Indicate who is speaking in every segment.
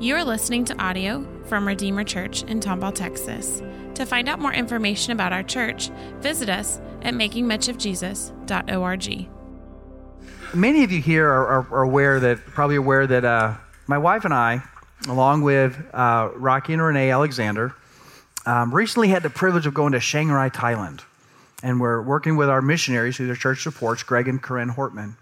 Speaker 1: You are listening to audio from Redeemer Church in Tomball, Texas. To find out more information about our church, visit us at makingmuchofjesus.org.
Speaker 2: Many of you here are, are, are aware that, probably aware that uh, my wife and I, along with uh, Rocky and Renee Alexander, um, recently had the privilege of going to Chiang Rai, Thailand. And we're working with our missionaries who their church supports, Greg and Corinne Hortman.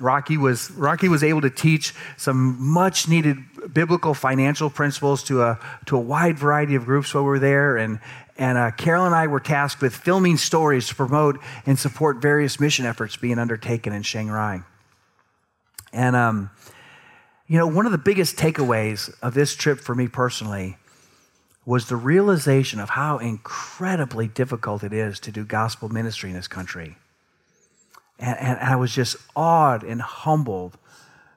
Speaker 2: Rocky was, Rocky was able to teach some much needed biblical financial principles to a, to a wide variety of groups while we were there. And, and uh, Carol and I were tasked with filming stories to promote and support various mission efforts being undertaken in Chiang Rai. And, um, you know, one of the biggest takeaways of this trip for me personally was the realization of how incredibly difficult it is to do gospel ministry in this country. And, and, I was just awed and humbled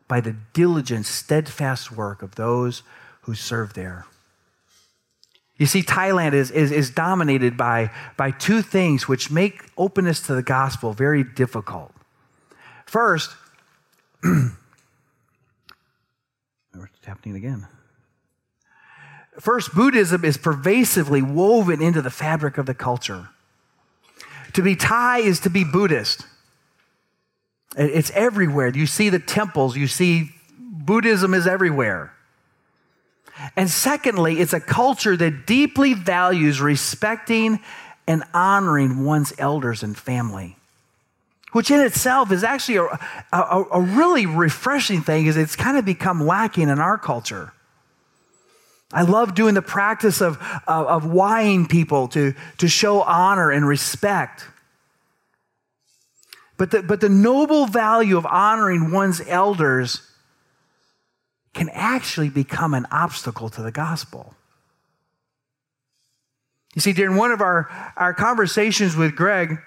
Speaker 2: by the diligent, steadfast work of those who serve there. You see, Thailand is, is, is dominated by, by two things which make openness to the gospel very difficult. First, it's happening again. First, Buddhism is pervasively woven into the fabric of the culture. To be Thai is to be Buddhist. It's everywhere. You see the temples, you see Buddhism is everywhere. And secondly, it's a culture that deeply values respecting and honoring one's elders and family, which in itself is actually a, a, a really refreshing thing, is it's kind of become lacking in our culture. I love doing the practice of, of, of waiing people to, to show honor and respect. But the, but the noble value of honoring one's elders can actually become an obstacle to the gospel. You see, during one of our, our conversations with Greg,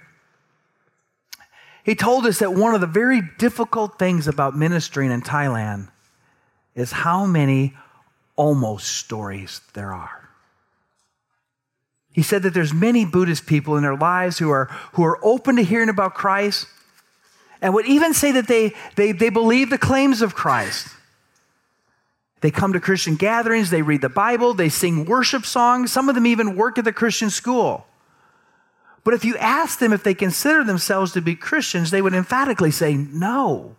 Speaker 2: he told us that one of the very difficult things about ministering in Thailand is how many almost stories there are. He said that there's many Buddhist people in their lives who are, who are open to hearing about Christ, and would even say that they, they, they believe the claims of Christ. They come to Christian gatherings, they read the Bible, they sing worship songs, some of them even work at the Christian school. But if you ask them if they consider themselves to be Christians, they would emphatically say no.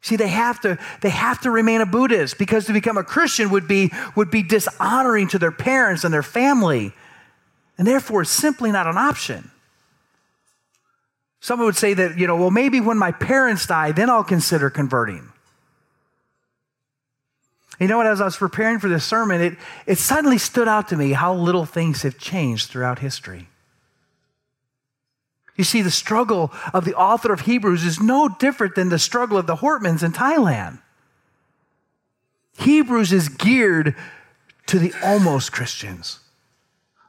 Speaker 2: See, they have to, they have to remain a Buddhist because to become a Christian would be, would be dishonoring to their parents and their family. And therefore, it's simply not an option. Someone would say that, you know, well, maybe when my parents die, then I'll consider converting. You know what? As I was preparing for this sermon, it, it suddenly stood out to me how little things have changed throughout history. You see, the struggle of the author of Hebrews is no different than the struggle of the Hortmans in Thailand. Hebrews is geared to the almost Christians,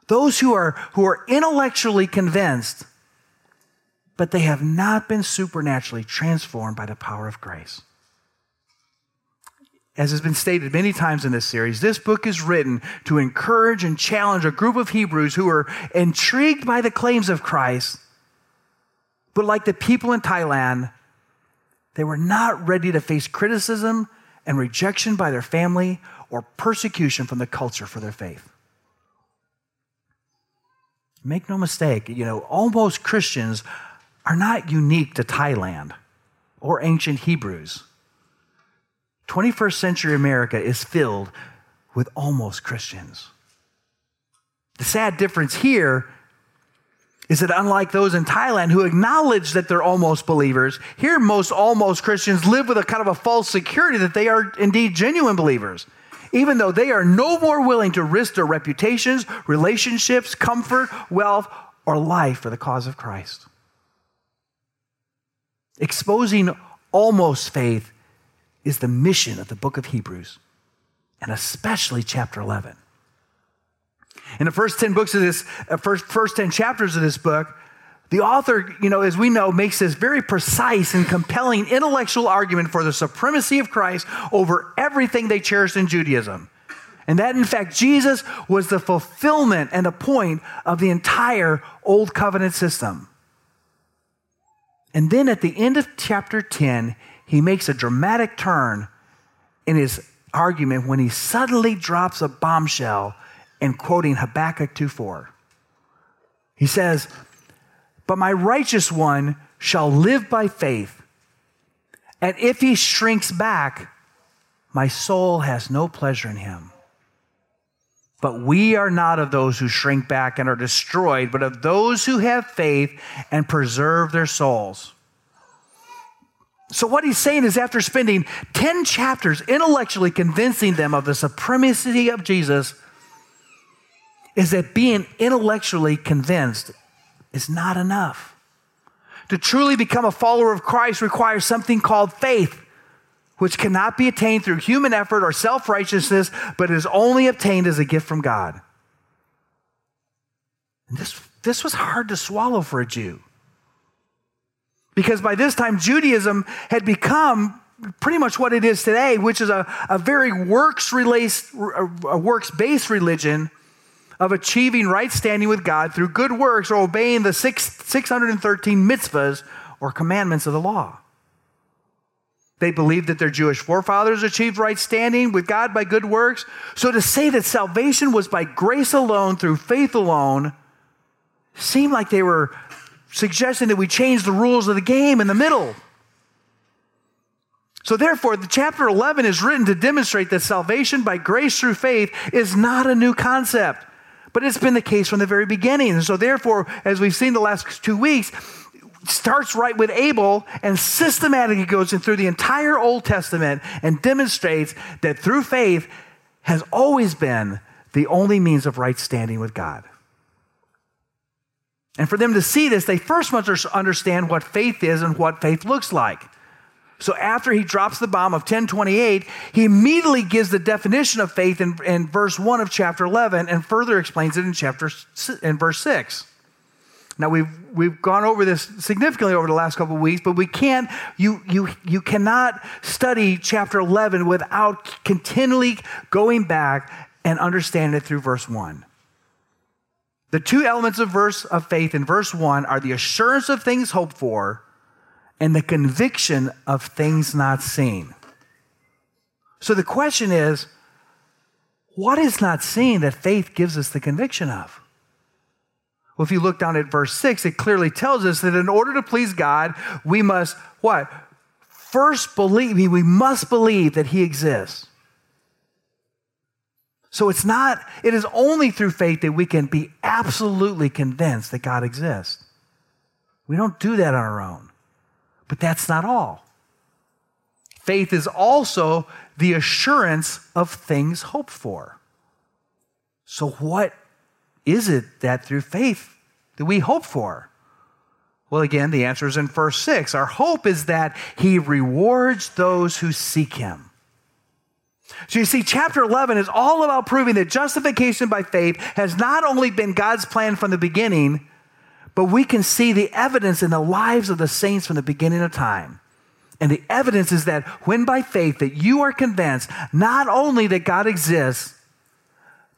Speaker 2: those who are, who are intellectually convinced but they have not been supernaturally transformed by the power of grace. As has been stated many times in this series, this book is written to encourage and challenge a group of Hebrews who are intrigued by the claims of Christ, but like the people in Thailand, they were not ready to face criticism and rejection by their family or persecution from the culture for their faith. Make no mistake, you know, almost Christians are not unique to Thailand or ancient Hebrews. 21st century America is filled with almost Christians. The sad difference here is that unlike those in Thailand who acknowledge that they're almost believers, here most almost Christians live with a kind of a false security that they are indeed genuine believers, even though they are no more willing to risk their reputations, relationships, comfort, wealth, or life for the cause of Christ. Exposing almost faith is the mission of the book of Hebrews, and especially chapter 11. In the first 10 books of this, uh, first, first 10 chapters of this book, the author, you know, as we know, makes this very precise and compelling intellectual argument for the supremacy of Christ over everything they cherished in Judaism. And that, in fact, Jesus was the fulfillment and the point of the entire Old Covenant system. And then at the end of chapter 10, he makes a dramatic turn in his argument when he suddenly drops a bombshell and quoting Habakkuk 2:4. He says, "But my righteous one shall live by faith, and if he shrinks back, my soul has no pleasure in him." But we are not of those who shrink back and are destroyed, but of those who have faith and preserve their souls. So, what he's saying is, after spending 10 chapters intellectually convincing them of the supremacy of Jesus, is that being intellectually convinced is not enough. To truly become a follower of Christ requires something called faith which cannot be attained through human effort or self righteousness, but is only obtained as a gift from God. And this, this was hard to swallow for a Jew. Because by this time, Judaism had become pretty much what it is today, which is a, a very works based religion of achieving right standing with God through good works or obeying the six, 613 mitzvahs or commandments of the law. They believed that their Jewish forefathers achieved right standing with God by good works. So to say that salvation was by grace alone, through faith alone, seemed like they were suggesting that we change the rules of the game in the middle. So, therefore, the chapter 11 is written to demonstrate that salvation by grace through faith is not a new concept, but it's been the case from the very beginning. And so, therefore, as we've seen the last two weeks, starts right with Abel and systematically goes in through the entire Old Testament and demonstrates that through faith has always been the only means of right standing with God. And for them to see this, they first must understand what faith is and what faith looks like. So after he drops the bomb of 1028, he immediately gives the definition of faith in, in verse 1 of chapter 11 and further explains it in chapter in verse 6. Now we've we've gone over this significantly over the last couple of weeks, but we can't you you you cannot study chapter 11 without continually going back and understanding it through verse 1. The two elements of verse of faith in verse 1 are the assurance of things hoped for and the conviction of things not seen. So the question is what is not seen that faith gives us the conviction of? Well, if you look down at verse 6, it clearly tells us that in order to please God, we must what? First believe, we must believe that He exists. So it's not, it is only through faith that we can be absolutely convinced that God exists. We don't do that on our own. But that's not all. Faith is also the assurance of things hoped for. So, what is it that through faith that we hope for? Well, again, the answer is in verse 6. Our hope is that he rewards those who seek him. So you see, chapter 11 is all about proving that justification by faith has not only been God's plan from the beginning, but we can see the evidence in the lives of the saints from the beginning of time. And the evidence is that when by faith that you are convinced not only that God exists,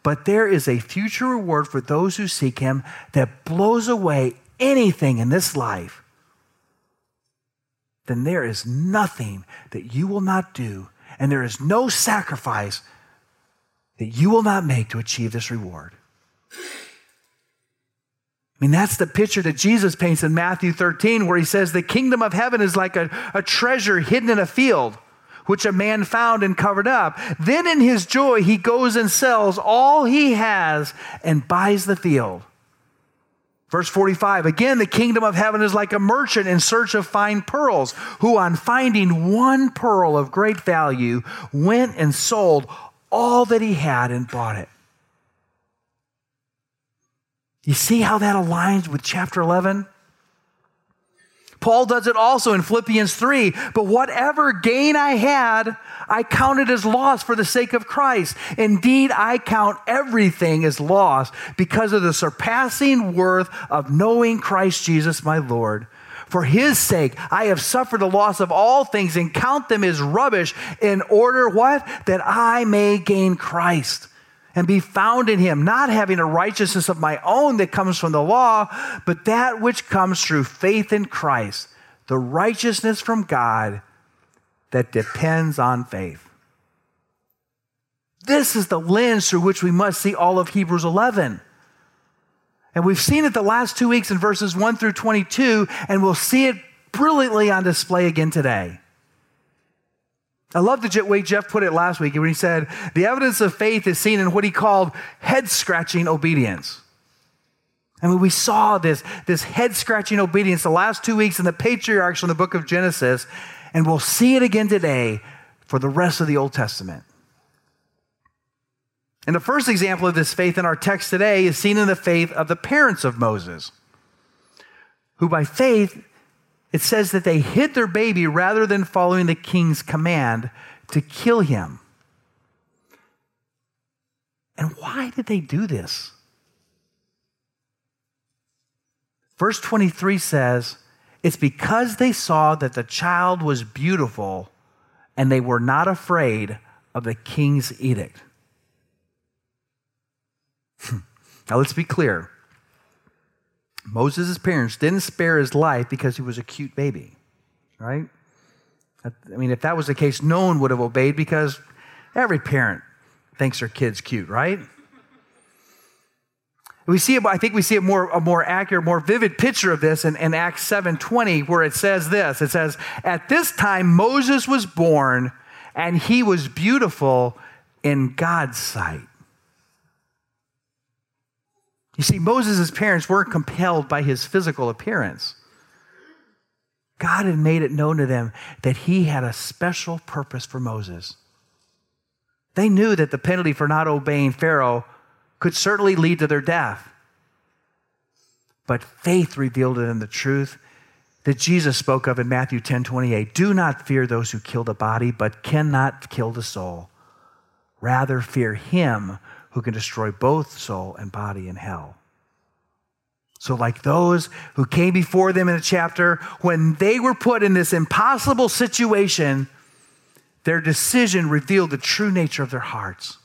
Speaker 2: but there is a future reward for those who seek him that blows away anything in this life, then there is nothing that you will not do, and there is no sacrifice that you will not make to achieve this reward. I mean, that's the picture that Jesus paints in Matthew 13, where he says, The kingdom of heaven is like a, a treasure hidden in a field which a man found and covered up. Then in his joy, he goes and sells all he has and buys the field. Verse 45 again, the kingdom of heaven is like a merchant in search of fine pearls, who, on finding one pearl of great value, went and sold all that he had and bought it. You see how that aligns with chapter 11? Paul does it also in Philippians 3. But whatever gain I had, I counted as loss for the sake of Christ. Indeed, I count everything as loss because of the surpassing worth of knowing Christ Jesus my Lord. For his sake, I have suffered the loss of all things and count them as rubbish in order what? That I may gain Christ and be found in him, not having a righteousness of my own that comes from the law, but that which comes through faith in Christ, the righteousness from God that depends on faith. This is the lens through which we must see all of Hebrews 11. And we've seen it the last two weeks in verses 1 through 22, and we'll see it brilliantly on display again today. I love the way Jeff put it last week when he said, The evidence of faith is seen in what he called head scratching obedience. I mean, we saw this, this head scratching obedience the last two weeks in the patriarchs from the book of Genesis, and we'll see it again today for the rest of the Old Testament. And the first example of this faith in our text today is seen in the faith of the parents of Moses, who by faith, it says that they hid their baby rather than following the king's command to kill him. And why did they do this? Verse 23 says, It's because they saw that the child was beautiful and they were not afraid of the king's edict. now let's be clear. Moses' parents didn't spare his life because he was a cute baby, right? I mean, if that was the case, no one would have obeyed because every parent thinks their kid's cute, right? We see it, I think we see a more, a more accurate, more vivid picture of this in, in Acts 7.20 where it says this. It says, at this time Moses was born and he was beautiful in God's sight. You see, Moses' parents weren't compelled by his physical appearance. God had made it known to them that he had a special purpose for Moses. They knew that the penalty for not obeying Pharaoh could certainly lead to their death. But faith revealed to them the truth that Jesus spoke of in Matthew 10 28. Do not fear those who kill the body, but cannot kill the soul. Rather, fear him who can destroy both soul and body in hell. So, like those who came before them in the chapter, when they were put in this impossible situation, their decision revealed the true nature of their hearts.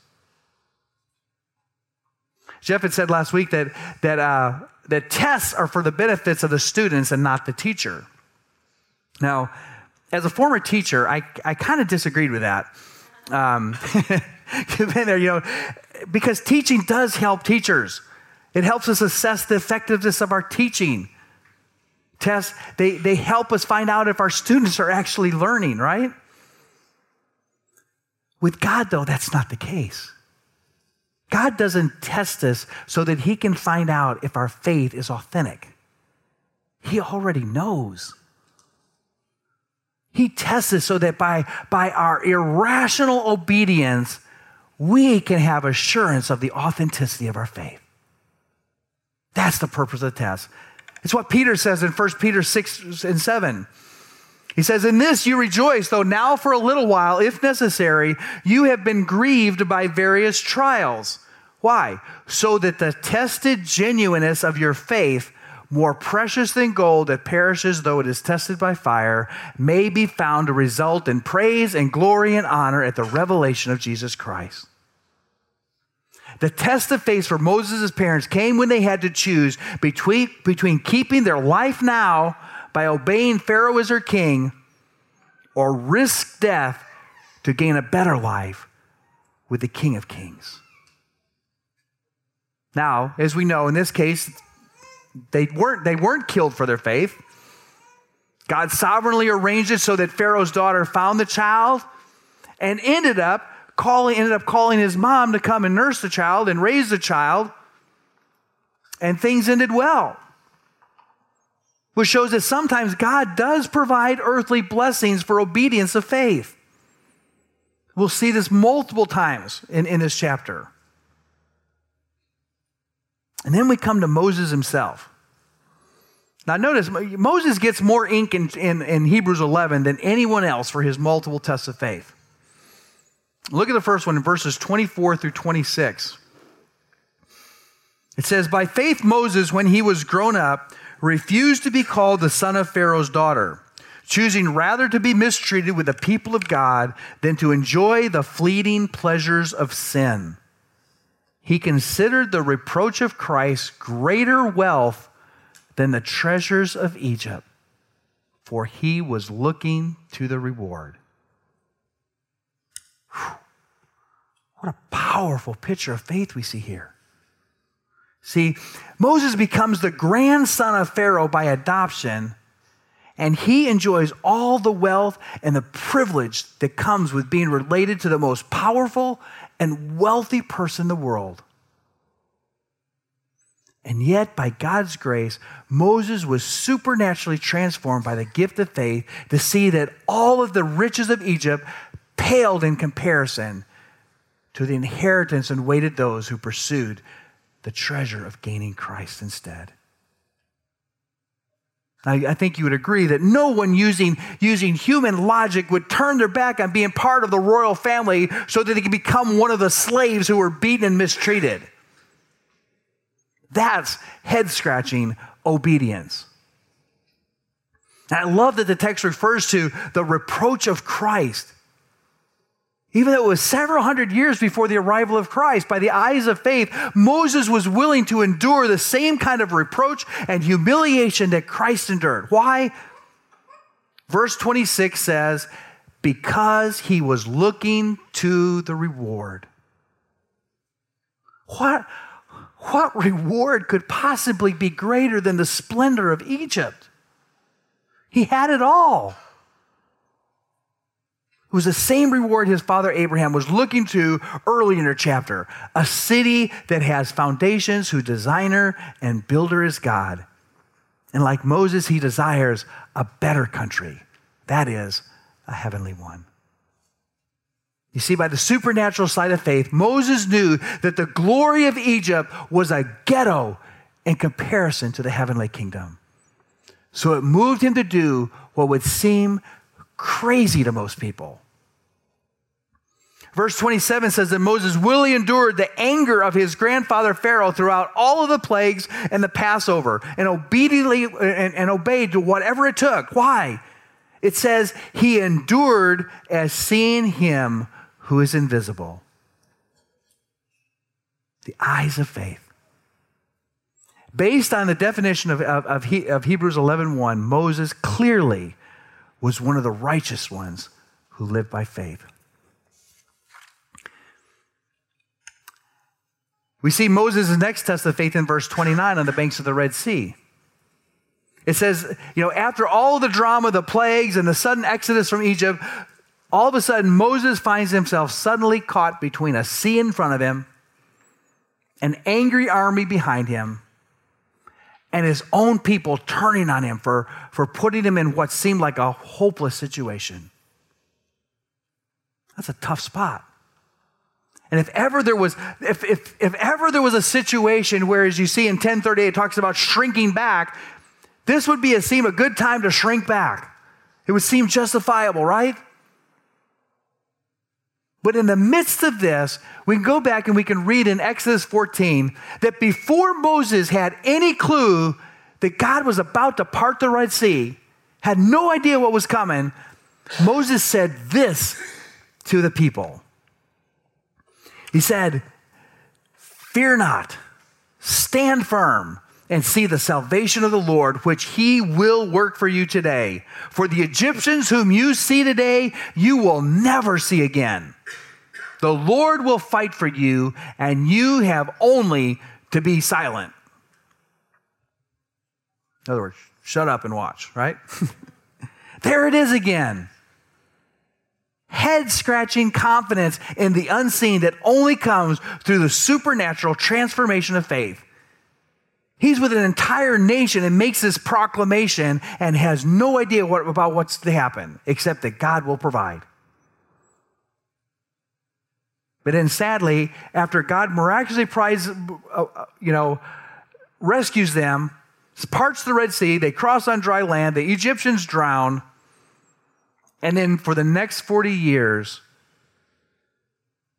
Speaker 2: Jeff had said last week that, that, uh, that tests are for the benefits of the students and not the teacher. Now, as a former teacher, I, I kind of disagreed with that. Um, been there, you know, because teaching does help teachers. It helps us assess the effectiveness of our teaching. Tests, they, they help us find out if our students are actually learning, right? With God, though, that's not the case. God doesn't test us so that He can find out if our faith is authentic. He already knows. He tests us so that by, by our irrational obedience, we can have assurance of the authenticity of our faith. That's the purpose of the test. It's what Peter says in 1 Peter 6 and 7. He says, In this you rejoice, though now for a little while, if necessary, you have been grieved by various trials. Why? So that the tested genuineness of your faith, more precious than gold that perishes though it is tested by fire, may be found to result in praise and glory and honor at the revelation of Jesus Christ. The test of faith for Moses' parents came when they had to choose between, between keeping their life now by obeying Pharaoh as their king or risk death to gain a better life with the King of Kings. Now, as we know, in this case, they weren't, they weren't killed for their faith. God sovereignly arranged it so that Pharaoh's daughter found the child and ended up calling, ended up calling his mom to come and nurse the child and raise the child. And things ended well. Which shows that sometimes God does provide earthly blessings for obedience of faith. We'll see this multiple times in, in this chapter. And then we come to Moses himself. Now, notice Moses gets more ink in, in, in, Hebrews 11 than anyone else for his multiple tests of faith. Look at the first one in verses 24 through 26. It says, By faith, Moses, when he was grown up, refused to be called the son of Pharaoh's daughter, choosing rather to be mistreated with the people of God than to enjoy the fleeting pleasures of sin he considered the reproach of Christ greater wealth than the treasures of Egypt, for he was looking to the reward. What a powerful picture of faith we see here. See, Moses becomes the grandson of Pharaoh by adoption, and he enjoys all the wealth and the privilege that comes with being related to the most powerful and wealthy person in the world. And yet, by God's grace, Moses was supernaturally transformed by the gift of faith to see that all of the riches of Egypt paled in comparison to the inheritance and waited those who pursued the treasure of gaining Christ instead. I, I think you would agree that no one using, using human logic would turn their back on being part of the royal family so that they could become one of the slaves who were beaten and mistreated. That's head scratching obedience. And I love that the text refers to the reproach of Christ even though it was several hundred years before the arrival of Christ, by the eyes of faith, Moses was willing to endure the same kind of reproach and humiliation that Christ endured. Why? Verse 26 says, because he was looking to the reward. What, what reward could possibly be greater than the splendor of Egypt? He had it all. It was the same reward his father Abraham was looking to early in our chapter a city that has foundations, whose designer and builder is God. And like Moses, he desires a better country. That is, a heavenly one. You see, by the supernatural side of faith, Moses knew that the glory of Egypt was a ghetto in comparison to the heavenly kingdom. So it moved him to do what would seem crazy to most people. Verse 27 says that Moses willingly endured the anger of his grandfather Pharaoh throughout all of the plagues and the Passover and obediently and, and obeyed to whatever it took. Why? It says he endured as seeing him who is invisible. The eyes of faith. Based on the definition of, of, of, he, of Hebrews 11.1, Moses clearly was one of the righteous ones who lived by faith. We see Moses' next test of faith in verse 29 on the banks of the Red Sea. It says, you know, after all the drama, the plagues, and the sudden exodus from Egypt, all of a sudden Moses finds himself suddenly caught between a sea in front of him, an angry army behind him, and his own people turning on him for, for putting him in what seemed like a hopeless situation. That's a tough spot. And if ever there was, if, if, if ever there was a situation where, as you see in 1038, it talks about shrinking back, this would be a seem a good time to shrink back. It would seem justifiable, right? But in the midst of this, we can go back and we can read in Exodus 14 that before Moses had any clue that God was about to part the Red Sea, had no idea what was coming, Moses said this to the people. He said, Fear not, stand firm, and see the salvation of the Lord, which he will work for you today. For the Egyptians whom you see today, you will never see again. The Lord will fight for you, and you have only to be silent. In other words, shut up and watch, right? there it is again head scratching confidence in the unseen that only comes through the supernatural transformation of faith. He's with an entire nation and makes this proclamation and has no idea what, about what's to happen, except that God will provide. But then sadly, after God miraculously prize, uh, uh, you know, rescues them, parts the Red Sea, they cross on dry land, the Egyptians drown, and then for the next 40 years,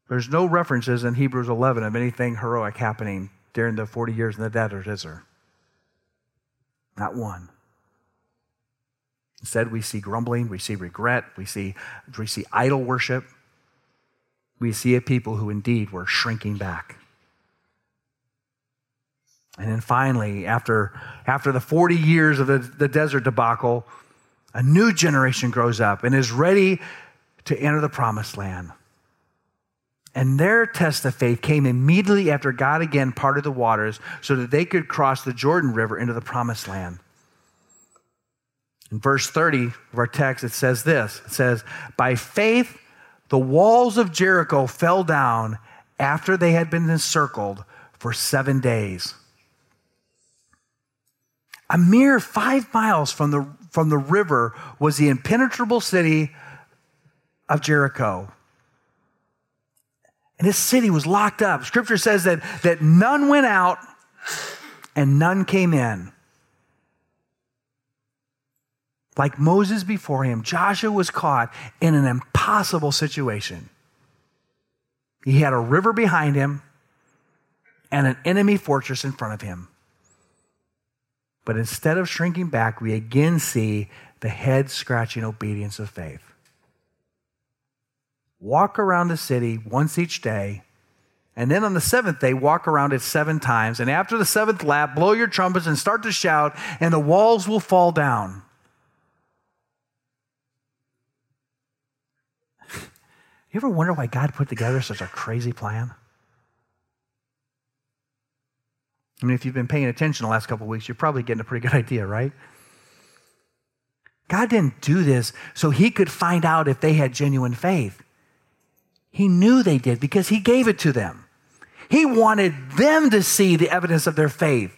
Speaker 2: there's no references in Hebrews 11 of anything heroic happening during the 40 years in the desert, is there? Not one. Instead, we see grumbling, we see regret, we see, we see idol worship. We see a people who indeed were shrinking back. And then finally, after, after the 40 years of the, the desert debacle, a new generation grows up and is ready to enter the promised land. And their test of faith came immediately after God again parted the waters so that they could cross the Jordan River into the promised land. In verse 30 of our text, it says this It says, By faith, the walls of Jericho fell down after they had been encircled for seven days. A mere five miles from the, from the river was the impenetrable city of Jericho. And this city was locked up. Scripture says that, that none went out and none came in. Like Moses before him, Joshua was caught in an impossible situation. He had a river behind him and an enemy fortress in front of him. But instead of shrinking back, we again see the head scratching obedience of faith. Walk around the city once each day, and then on the seventh day, walk around it seven times. And after the seventh lap, blow your trumpets and start to shout, and the walls will fall down. You ever wonder why God put together such a crazy plan? I mean, if you've been paying attention the last couple weeks, you're probably getting a pretty good idea, right? God didn't do this so he could find out if they had genuine faith. He knew they did because he gave it to them. He wanted them to see the evidence of their faith.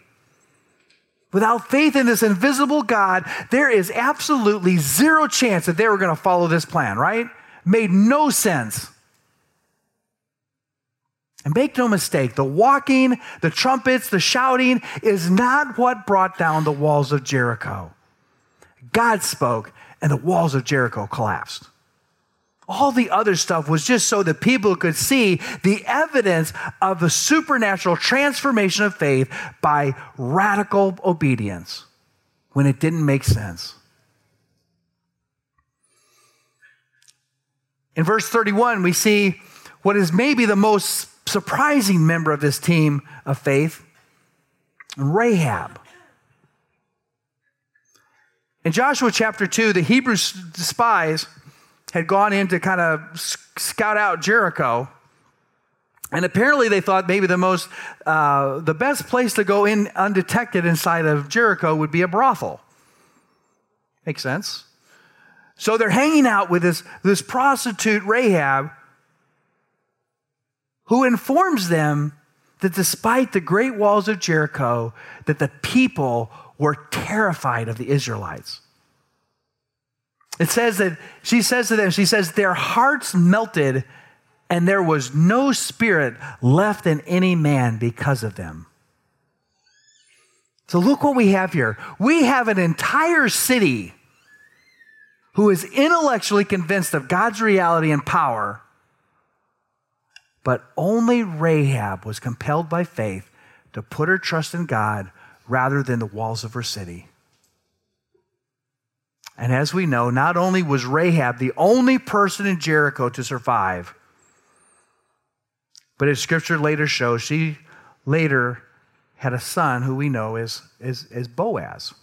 Speaker 2: Without faith in this invisible God, there is absolutely zero chance that they were going to follow this plan, right? Made no sense. And make no mistake, the walking, the trumpets, the shouting is not what brought down the walls of Jericho. God spoke, and the walls of Jericho collapsed. All the other stuff was just so that people could see the evidence of the supernatural transformation of faith by radical obedience when it didn't make sense. In verse 31, we see what is maybe the most surprising member of this team of faith, Rahab. In Joshua chapter 2, the Hebrew spies had gone in to kind of scout out Jericho. And apparently they thought maybe the most, uh, the best place to go in undetected inside of Jericho would be a brothel. Makes sense. So they're hanging out with this, this prostitute Rahab who informs them that despite the great walls of Jericho, that the people were terrified of the Israelites. It says that she says to them, she says, their hearts melted and there was no spirit left in any man because of them. So look what we have here. We have an entire city who is intellectually convinced of God's reality and power but only Rahab was compelled by faith to put her trust in God rather than the walls of her city. And as we know, not only was Rahab the only person in Jericho to survive, but as scripture later shows, she later had a son who we know is, is, is Boaz.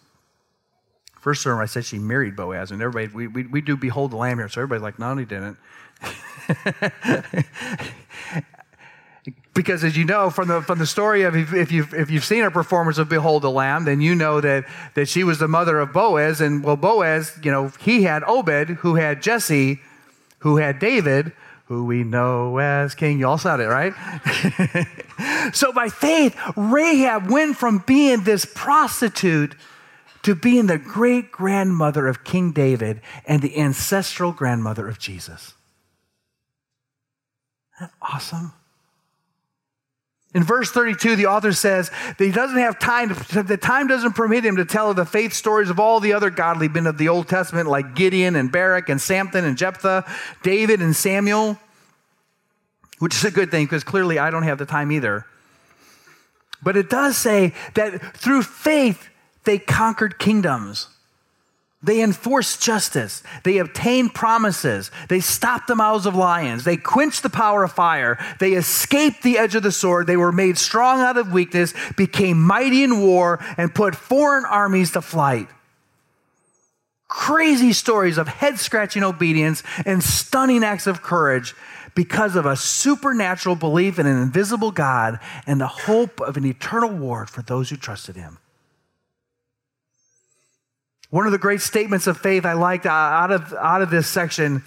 Speaker 2: First sermon, I said she married Boaz, and everybody, we, we, we do behold the lamb here, so everybody's like, no, he didn't. because as you know from the from the story of if you've if you've seen a performance of Behold the Lamb, then you know that that she was the mother of Boaz, and well, Boaz, you know, he had Obed, who had Jesse, who had David, who we know as King. You all said it, right? so by faith, Rahab went from being this prostitute to being the great grandmother of King David and the ancestral grandmother of Jesus. Awesome? In verse 32, the author says that he doesn't have time, the time doesn't permit him to tell the faith stories of all the other godly men of the Old Testament, like Gideon and Barak and Samson and Jephthah, David and Samuel, which is a good thing because clearly I don't have the time either. But it does say that through faith, they conquered kingdoms. They enforced justice. They obtained promises. They stopped the mouths of lions. They quenched the power of fire. They escaped the edge of the sword. They were made strong out of weakness, became mighty in war, and put foreign armies to flight. crazy stories of head scratching obedience and stunning acts of courage because of a supernatural belief in an invisible God and the hope of an eternal reward for those who trusted him. One of the great statements of faith I liked out of, out of this section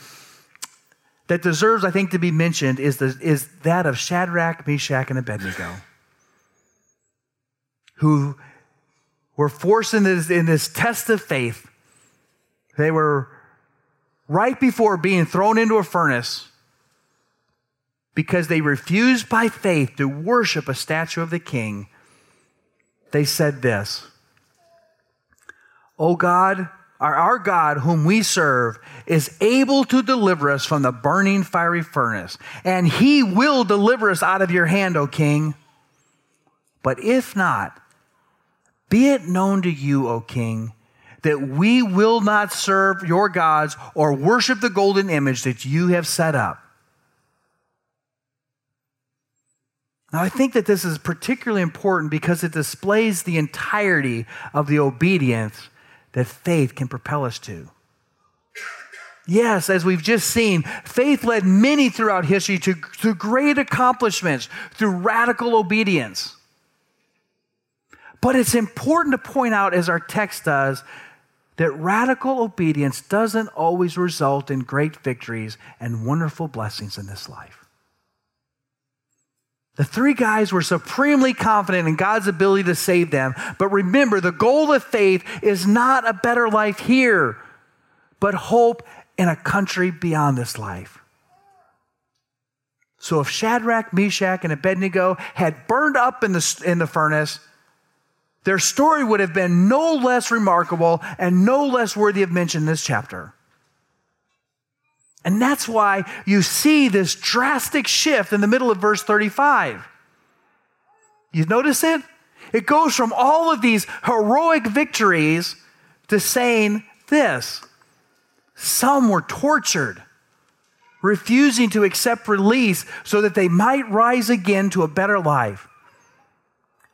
Speaker 2: that deserves, I think, to be mentioned is, the, is that of Shadrach, Meshach, and Abednego, who were forced in this, in this test of faith. They were right before being thrown into a furnace because they refused by faith to worship a statue of the king, they said this O God, our, our God, whom we serve, is able to deliver us from the burning fiery furnace, and he will deliver us out of your hand, O king. But if not, be it known to you, O king, that we will not serve your gods or worship the golden image that you have set up. Now, I think that this is particularly important because it displays the entirety of the obedience that faith can propel us to. Yes, as we've just seen, faith led many throughout history to, to great accomplishments through radical obedience. But it's important to point out, as our text does, that radical obedience doesn't always result in great victories and wonderful blessings in this life. The three guys were supremely confident in God's ability to save them. But remember, the goal of faith is not a better life here, but hope in a country beyond this life. So if Shadrach, Meshach, and Abednego had burned up in the, in the furnace, their story would have been no less remarkable and no less worthy of mention in this chapter. And that's why you see this drastic shift in the middle of verse 35. You notice it? It goes from all of these heroic victories to saying this some were tortured, refusing to accept release so that they might rise again to a better life.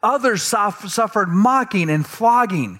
Speaker 2: Others suffered mocking and flogging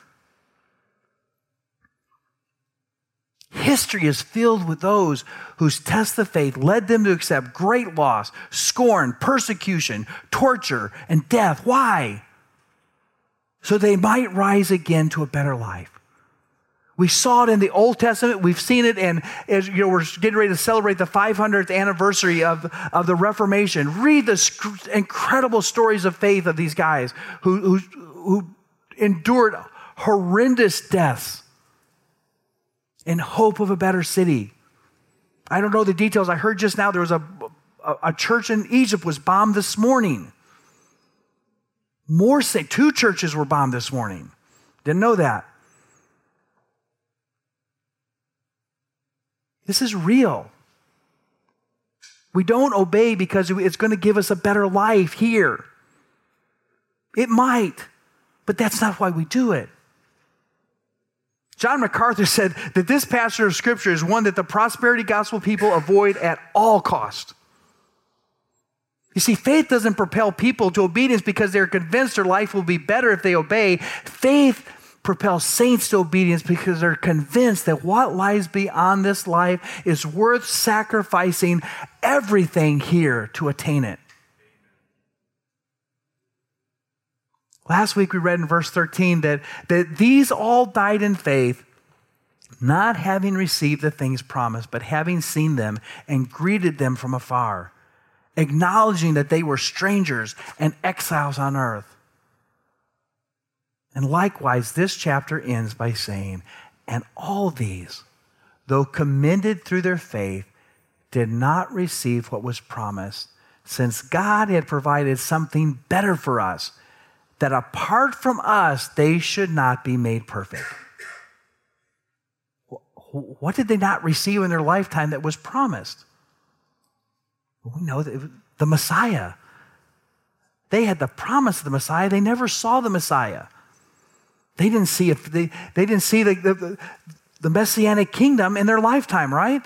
Speaker 2: History is filled with those whose test of faith led them to accept great loss, scorn, persecution, torture, and death. Why? So they might rise again to a better life. We saw it in the Old Testament. We've seen it in, as you know, we're getting ready to celebrate the 500th anniversary of, of the Reformation. Read the incredible stories of faith of these guys who, who, who endured horrendous deaths in hope of a better city. I don't know the details. I heard just now there was a, a, a church in Egypt was bombed this morning. More say two churches were bombed this morning. Didn't know that. This is real. We don't obey because it's going to give us a better life here. It might, but that's not why we do it. John MacArthur said that this passage of scripture is one that the prosperity gospel people avoid at all cost. You see, faith doesn't propel people to obedience because they're convinced their life will be better if they obey. Faith propels saints to obedience because they're convinced that what lies beyond this life is worth sacrificing everything here to attain it. Last week we read in verse 13 that, that these all died in faith, not having received the things promised, but having seen them and greeted them from afar, acknowledging that they were strangers and exiles on earth. And likewise, this chapter ends by saying, And all these, though commended through their faith, did not receive what was promised, since God had provided something better for us that apart from us, they should not be made perfect. What did they not receive in their lifetime that was promised? We know that the Messiah. They had the promise of the Messiah, they never saw the Messiah. They didn't see if they, they didn't see the, the, the messianic kingdom in their lifetime, right?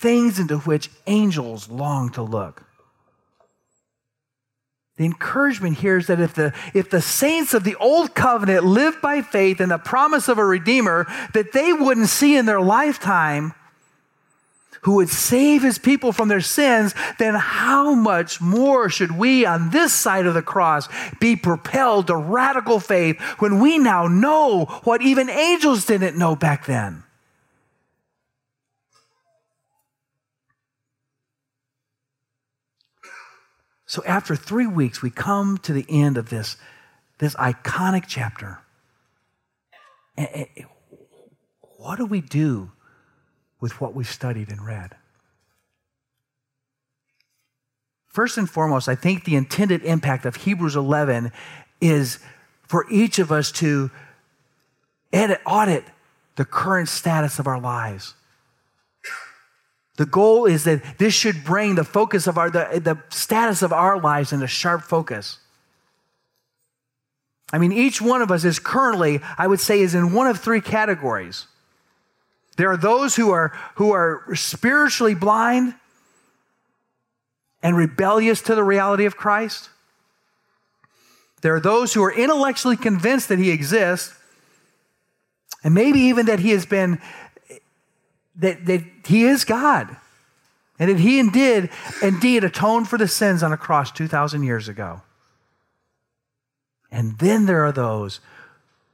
Speaker 2: things into which angels long to look. The encouragement here is that if the, if the saints of the old covenant lived by faith in the promise of a redeemer that they wouldn't see in their lifetime, who would save his people from their sins, then how much more should we on this side of the cross be propelled to radical faith when we now know what even angels didn't know back then? So after three weeks, we come to the end of this, this iconic chapter. And, what do we do with what we've studied and read? First and foremost, I think the intended impact of Hebrews 11 is for each of us to edit, audit the current status of our lives. The goal is that this should bring the focus of our, the, the status of our lives into sharp focus. I mean, each one of us is currently, I would say, is in one of three categories. There are those who are, who are spiritually blind and rebellious to the reality of Christ. There are those who are intellectually convinced that he exists, and maybe even that he has been that, that he is God and that he indeed, indeed atoned for the sins on a cross 2,000 years ago. And then there are those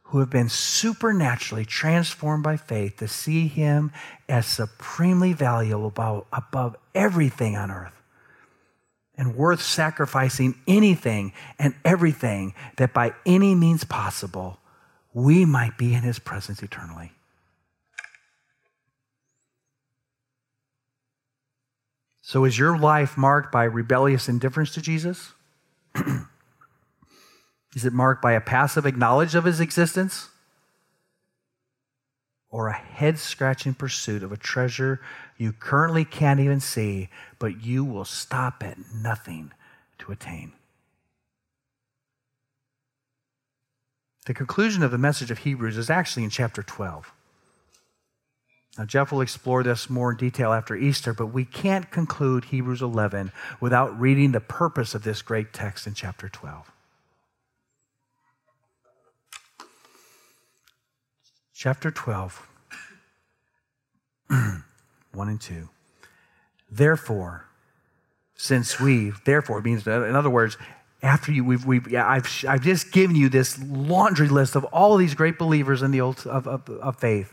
Speaker 2: who have been supernaturally transformed by faith to see him as supremely valuable above, above everything on earth and worth sacrificing anything and everything that by any means possible we might be in his presence eternally. So, is your life marked by rebellious indifference to Jesus? is it marked by a passive acknowledgement of his existence? Or a head scratching pursuit of a treasure you currently can't even see, but you will stop at nothing to attain? The conclusion of the message of Hebrews is actually in chapter 12. Now, Jeff will explore this more in detail after Easter, but we can't conclude Hebrews 11 without reading the purpose of this great text in chapter 12. Chapter 12, 1 and 2. Therefore, since we, therefore, means, in other words, after you, we've, we've yeah, I've, I've just given you this laundry list of all these great believers in the old of, of, of faith.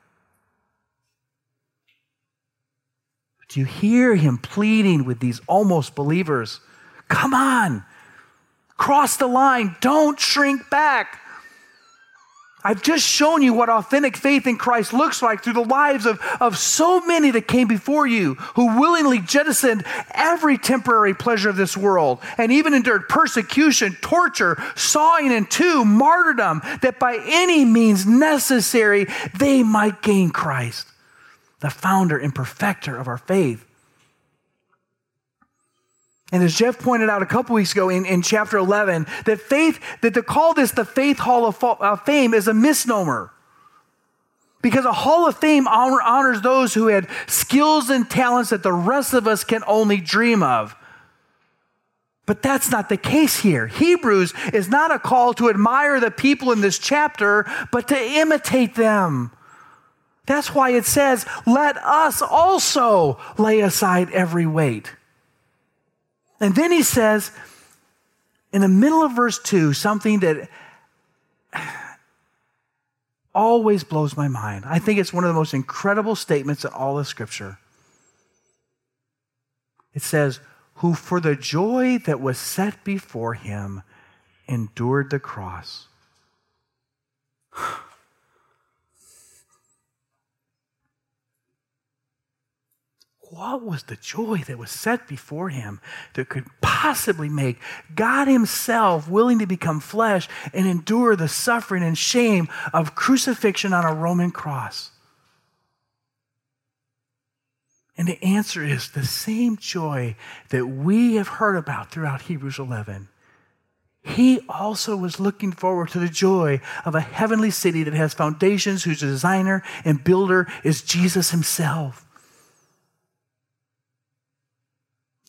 Speaker 2: Do you hear him pleading with these almost believers? Come on, cross the line, don't shrink back. I've just shown you what authentic faith in Christ looks like through the lives of, of so many that came before you who willingly jettisoned every temporary pleasure of this world and even endured persecution, torture, sawing in two, martyrdom, that by any means necessary they might gain Christ the founder and perfecter of our faith. And as Jeff pointed out a couple weeks ago in, in chapter 11, that faith, that to call this the Faith Hall of, of uh, Fame is a misnomer. Because a Hall of Fame honor, honors those who had skills and talents that the rest of us can only dream of. But that's not the case here. Hebrews is not a call to admire the people in this chapter, but to imitate them. That's why it says, let us also lay aside every weight. And then he says, in the middle of verse 2, something that always blows my mind. I think it's one of the most incredible statements in all of Scripture. It says, Who for the joy that was set before him endured the cross. What was the joy that was set before him that could possibly make God Himself willing to become flesh and endure the suffering and shame of crucifixion on a Roman cross? And the answer is the same joy that we have heard about throughout Hebrews 11. He also was looking forward to the joy of a heavenly city that has foundations, whose designer and builder is Jesus himself.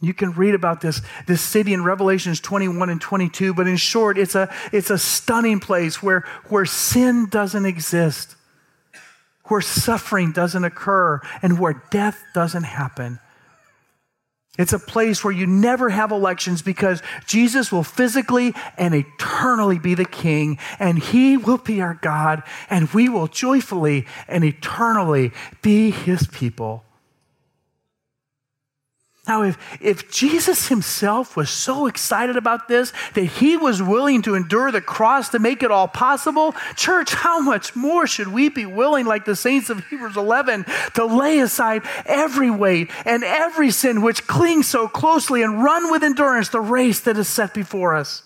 Speaker 2: You can read about this, this city in Revelations 21 and 22, but in short, it's a, it's a stunning place where, where sin doesn't exist, where suffering doesn't occur, and where death doesn't happen. It's a place where you never have elections because Jesus will physically and eternally be the king, and he will be our God, and we will joyfully and eternally be his people. Now, if, if Jesus himself was so excited about this that he was willing to endure the cross to make it all possible, church, how much more should we be willing, like the saints of Hebrews 11, to lay aside every weight and every sin which clings so closely and run with endurance the race that is set before us?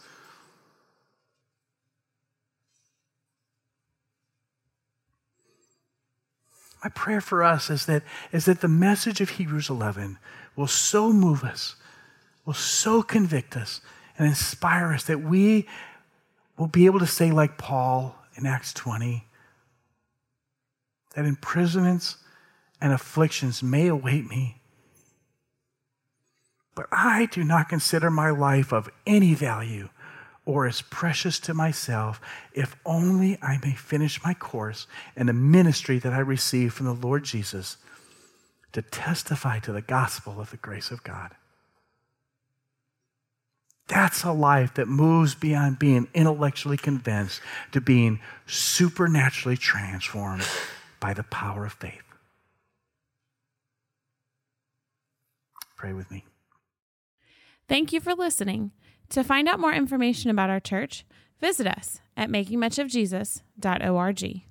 Speaker 2: My prayer for us is that, is that the message of Hebrews 11 will so move us, will so convict us and inspire us that we will be able to say, like Paul in Acts 20, that imprisonments and afflictions may await me. But I do not consider my life of any value or as precious to myself if only I may finish my course in the ministry that I received from the Lord Jesus to testify to the gospel of the grace of God. That's a life that moves beyond being intellectually convinced to being supernaturally transformed by the power of faith. Pray with me.
Speaker 1: Thank you for listening. To find out more information about our church, visit us at makingmuchofjesus.org.